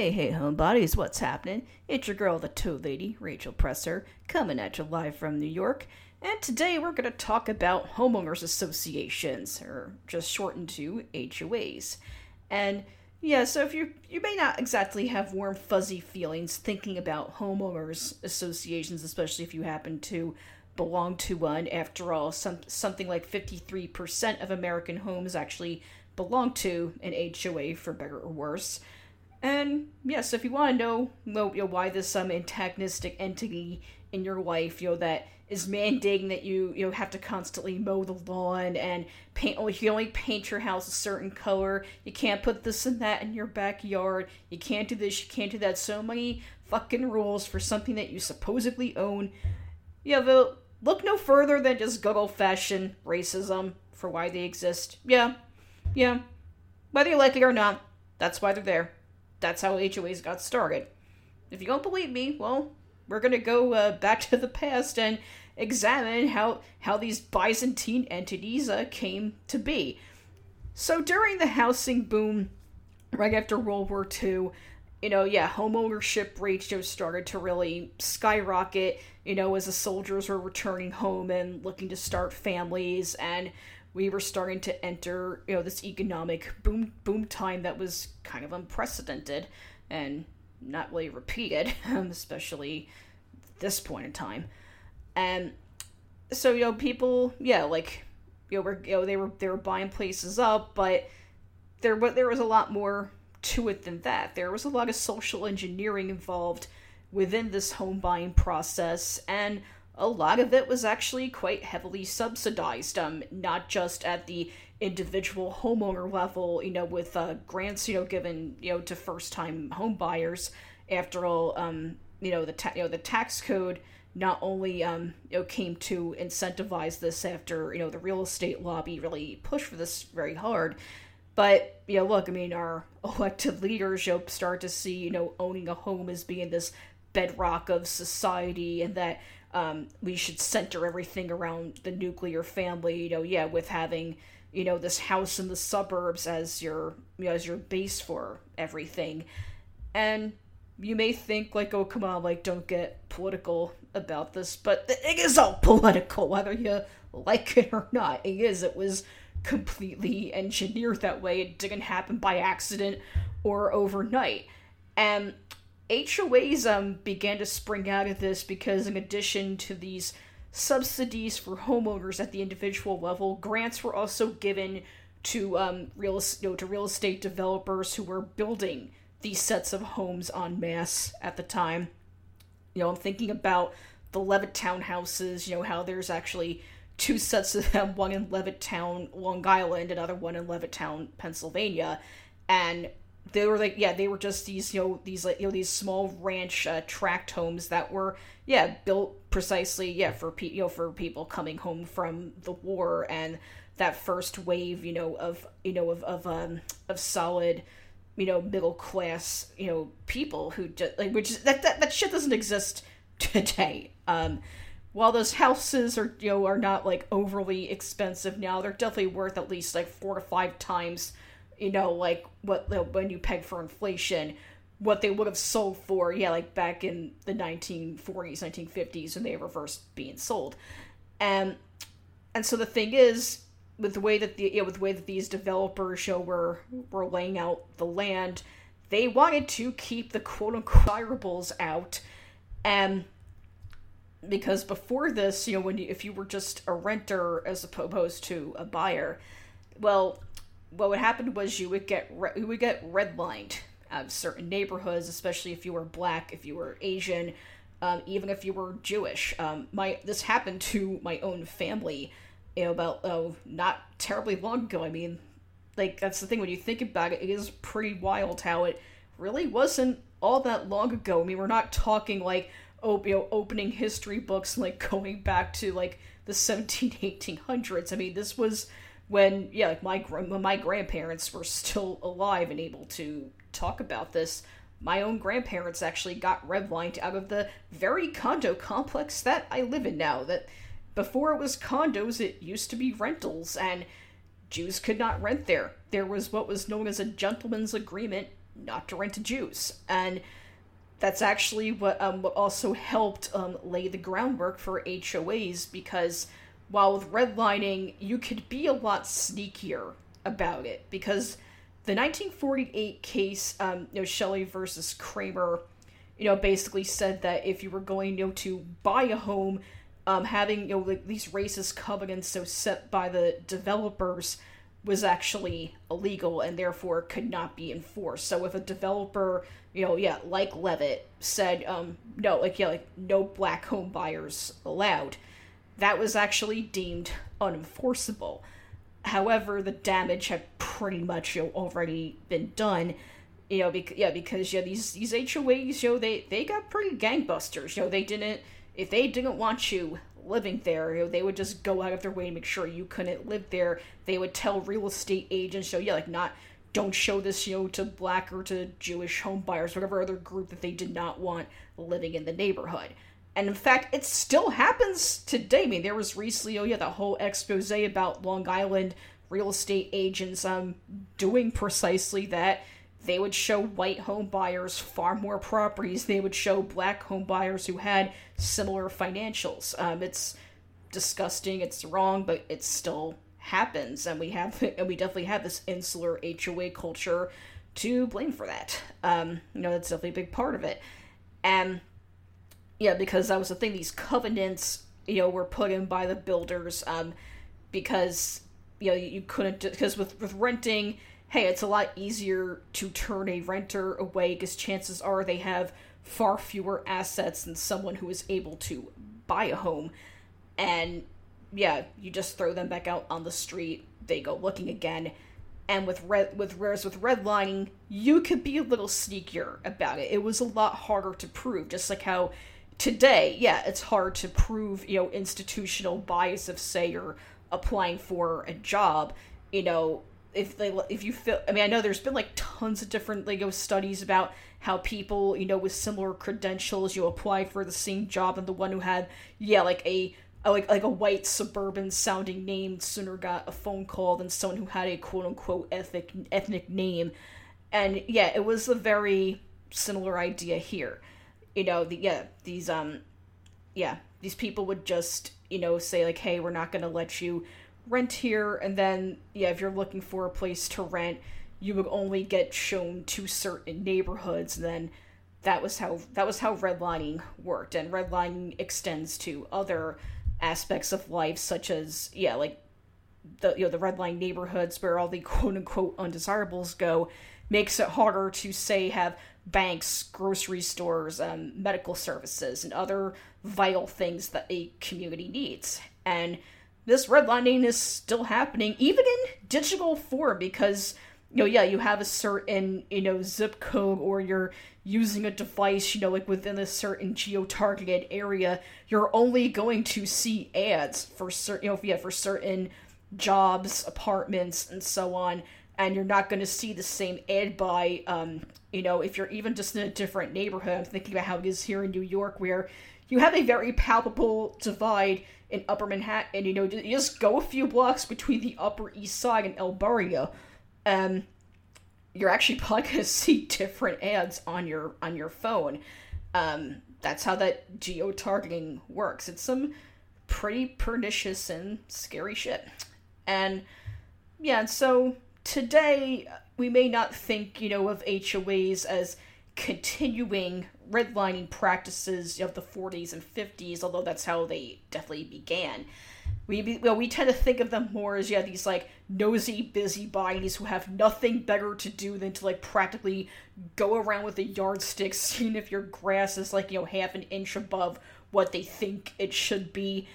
Hey, hey, homebodies, what's happening? It's your girl, the Toad Lady, Rachel Presser, coming at you live from New York. And today we're going to talk about homeowners associations, or just shortened to HOAs. And yeah, so if you you may not exactly have warm fuzzy feelings thinking about homeowners associations, especially if you happen to belong to one. After all, some something like 53% of American homes actually belong to an HOA for better or worse. And yes, if you want to know, you know why there's some antagonistic entity in your life, you know, that is mandating that you you know have to constantly mow the lawn and paint only you only paint your house a certain color. You can't put this and that in your backyard. You can't do this, you can't do that. So many fucking rules for something that you supposedly own. Yeah, the look no further than just good old fashioned racism for why they exist. Yeah. Yeah. Whether you like it or not, that's why they're there that's how HOAs got started. If you don't believe me, well, we're gonna go uh, back to the past and examine how how these Byzantine entities uh, came to be. So during the housing boom, right after World War II, you know, yeah, home ownership rates just started to really skyrocket. You know, as the soldiers were returning home and looking to start families, and we were starting to enter, you know, this economic boom boom time that was kind of unprecedented and not really repeated, especially this point in time. And so, you know, people, yeah, like, you know, were, you know, they were they were buying places up, but there but there was a lot more to it than that. There was a lot of social engineering involved within this home buying process and a lot of it was actually quite heavily subsidized, um, not just at the individual homeowner level, you know, with uh, grants, you know, given, you know, to first time home buyers. After all, um, you know, the ta- you know, the tax code not only um, you know, came to incentivize this after, you know, the real estate lobby really pushed for this very hard, but, you know, look, I mean, our elected leaders, you know, start to see, you know, owning a home as being this bedrock of society and that um, we should center everything around the nuclear family. You know, yeah, with having you know this house in the suburbs as your you know, as your base for everything, and you may think like, oh come on, like don't get political about this, but it is all political, whether you like it or not. It is. It was completely engineered that way. It didn't happen by accident or overnight. And HOAs um, began to spring out of this because, in addition to these subsidies for homeowners at the individual level, grants were also given to um, real you know, to real estate developers who were building these sets of homes en masse at the time. You know, I'm thinking about the Levitt townhouses. You know how there's actually two sets of them, one in Levittown, Long Island, another one in Levittown, Pennsylvania, and they were like yeah they were just these you know these like you know these small ranch uh, tract homes that were yeah built precisely yeah for pe- you know for people coming home from the war and that first wave you know of you know of of um of solid you know middle class you know people who just like which that that, that shit doesn't exist today. Um while those houses are you know are not like overly expensive now they're definitely worth at least like four to five times you know, like what when you peg for inflation, what they would have sold for, yeah, like back in the 1940s, 1950s when they were first being sold. And and so the thing is, with the way that the you know, with the way that these developers show were were laying out the land, they wanted to keep the quote unquote out, and because before this, you know, when you, if you were just a renter as opposed to a buyer, well, what would happen was you would get re- you would get redlined out of certain neighborhoods, especially if you were black, if you were Asian, um, even if you were Jewish. Um, my this happened to my own family, you know, about oh, not terribly long ago. I mean, like that's the thing when you think about it, it is pretty wild how it really wasn't all that long ago. I mean, we're not talking like oh, you know, opening history books and like going back to like the 17 1800s. I mean, this was when yeah like my when my grandparents were still alive and able to talk about this my own grandparents actually got redlined out of the very condo complex that I live in now that before it was condos it used to be rentals and Jews could not rent there there was what was known as a gentleman's agreement not to rent to Jews. And that's actually what um, also helped um, lay the groundwork for HOAs because while with redlining you could be a lot sneakier about it because the 1948 case, um, you know, Shelley versus Kraemer, you know, basically said that if you were going, you know, to buy a home, um, having you know like these racist covenants so set by the developers was actually illegal and therefore could not be enforced. So if a developer, you know, yeah, like Levitt said, um, no, like yeah, like no black home buyers allowed, that was actually deemed unenforceable. However, the damage had pretty much you know, already been done. You know, because yeah, because yeah, these these HOAs, you know, they they got pretty gangbusters. You know, they didn't if they didn't want you living there, you know, they would just go out of their way to make sure you couldn't live there. They would tell real estate agents, you know, yeah, like not don't show this, you know, to black or to Jewish home buyers, whatever other group that they did not want living in the neighborhood. And in fact, it still happens today. I mean, there was recently, oh yeah, the whole expose about Long Island real estate agents um doing precisely that. They would show white home buyers far more properties. They would show black home buyers who had similar financials. Um, it's disgusting. It's wrong, but it still happens, and we have and we definitely have this insular HOA culture to blame for that. Um, you know, that's definitely a big part of it. And yeah, because that was the thing. These covenants, you know, were put in by the builders, um, because you know you couldn't because with with renting, hey, it's a lot easier to turn a renter away because chances are they have far fewer assets than someone who is able to buy a home, and yeah, you just throw them back out on the street. They go looking again. And with red, with whereas with redlining, you could be a little sneakier about it. It was a lot harder to prove, just like how today, yeah, it's hard to prove, you know, institutional bias of say you're applying for a job, you know, if they if you feel I mean I know there's been like tons of different Lego studies about how people, you know, with similar credentials you apply for the same job and the one who had yeah, like a like like a white suburban sounding name sooner got a phone call than someone who had a quote unquote ethnic ethnic name. And yeah, it was a very similar idea here you know, the yeah, these um yeah, these people would just, you know, say like, "Hey, we're not going to let you rent here." And then yeah, if you're looking for a place to rent, you would only get shown to certain neighborhoods and then that was how that was how redlining worked and redlining extends to other aspects of life such as yeah like the you know the red line neighborhoods where all the quote unquote undesirables go makes it harder to say have banks, grocery stores, um, medical services, and other vital things that a community needs. And this redlining is still happening, even in digital form, because you know, yeah, you have a certain you know zip code, or you're using a device, you know, like within a certain geo-targeted area. You're only going to see ads for certain, you know, yeah, for certain jobs, apartments, and so on and you're not going to see the same ad buy. Um, you know, if you're even just in a different neighborhood, I'm thinking about how it is here in New York, where you have a very palpable divide in Upper Manhattan. You know, you just go a few blocks between the Upper East Side and El Barrio, and you're actually probably going to see different ads on your on your phone. Um, that's how that geo targeting works. It's some pretty pernicious and scary shit. And yeah, so today we may not think, you know, of HOAs as continuing redlining practices of the 40s and 50s, although that's how they definitely began. We well, we tend to think of them more as yeah these like nosy busybodies who have nothing better to do than to like practically go around with a yardstick, seeing if your grass is like you know half an inch above what they think it should be,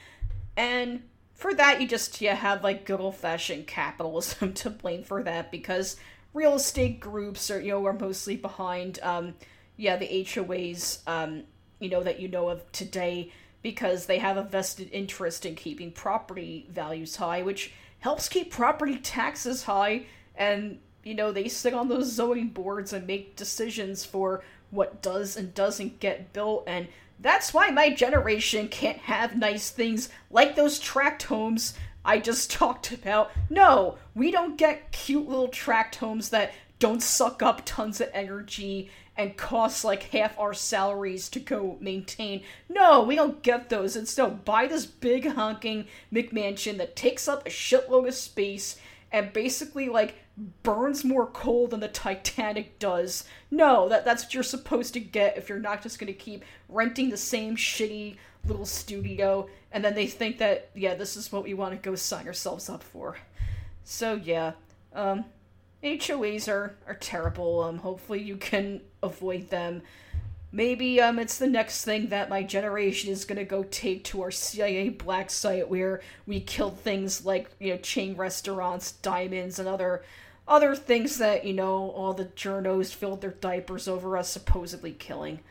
and for that you just yeah have like good old fashioned capitalism to blame for that because real estate groups are you know are mostly behind um yeah the HOAs um you know that you know of today because they have a vested interest in keeping property values high which helps keep property taxes high. And you know they sit on those zoning boards and make decisions for what does and doesn't get built. And that's why my generation can't have nice things like those tract homes I just talked about. No, we don't get cute little tract homes that don't suck up tons of energy and cost like half our salaries to go maintain. No, we don't get those. Instead, buy this big honking McMansion that takes up a shitload of space and basically like burns more coal than the Titanic does. No, that that's what you're supposed to get if you're not just going to keep renting the same shitty little studio and then they think that yeah, this is what we want to go sign ourselves up for. So yeah, um HOAs are are terrible. Um hopefully you can avoid them. Maybe um it's the next thing that my generation is gonna go take to our CIA black site where we killed things like, you know, chain restaurants, diamonds, and other other things that, you know, all the journos filled their diapers over us supposedly killing.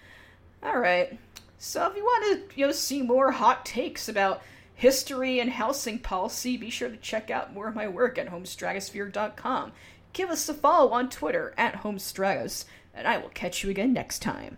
Alright. So if you want to, you know, see more hot takes about history and housing policy, be sure to check out more of my work at homestratosphere.com. Give us a follow on Twitter at homestratos, and I will catch you again next time.